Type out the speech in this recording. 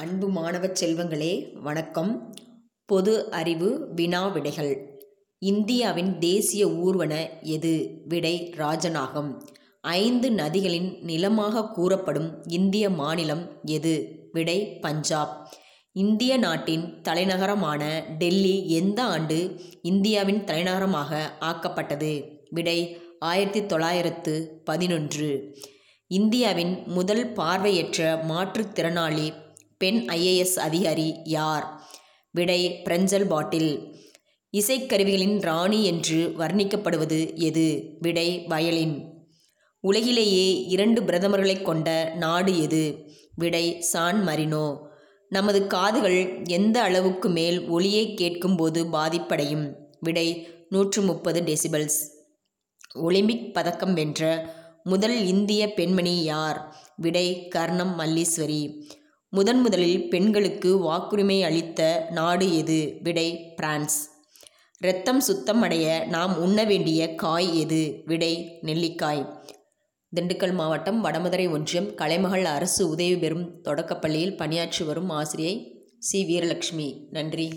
அன்பு மாணவ செல்வங்களே வணக்கம். பொது அறிவு வினா விடைகள். இந்தியாவின் தேசிய ஊர்வன எது? விடை ராஜநாகம். ஐந்து நதிகளின் நிலமாக கூறப்படும் இந்திய மாநிலம் எது? விடை பஞ்சாப். இந்திய நாட்டின் தலைநகரமான டெல்லி எந்த ஆண்டு இந்தியாவின் தலைநகரமாக ஆக்கப்பட்டது? விடை ஆயிரத்தி தொள்ளாயிரத்து பதினொன்று. இந்தியாவின் முதல் பார்வையற்ற மாற்றுத்திறனாளி பெண் ஐஏஎஸ் அதிகாரி யார்? விடை பிரஞ்சல் பாட்டில். இசைக்கருவிகளின் ராணி என்று வர்ணிக்கப்படுவது எது? விடை வயலின். உலகிலேயே இரண்டு பிரதமர்களை கொண்ட நாடு எது? விடை சான் மரினோ. நமது காதுகள் எந்த அளவுக்கு மேல் ஒளியை கேட்கும்போது பாதிப்படையும்? விடை நூற்று முப்பது டெசிபல்ஸ். ஒலிம்பிக் பதக்கம் வென்ற முதல் இந்திய பெண்மணி யார்? விடை கர்ணம் மல்லீஸ்வரி. முதன் முதலில் பெண்களுக்கு வாக்குரிமை அளித்த நாடு எது? விடை பிரான்ஸ். இரத்தம் சுத்தம் அடைய நாம் உண்ண வேண்டிய காய் எது? விடை நெல்லிக்காய். திண்டுக்கல் மாவட்டம் வடமதுரை ஒன்றியம் கலைமகள் அரசு உதவி பெறும் தொடக்கப்பள்ளியில் பணியாற்றி வரும் ஆசிரியை சி. வீரலட்சுமி. நன்றி.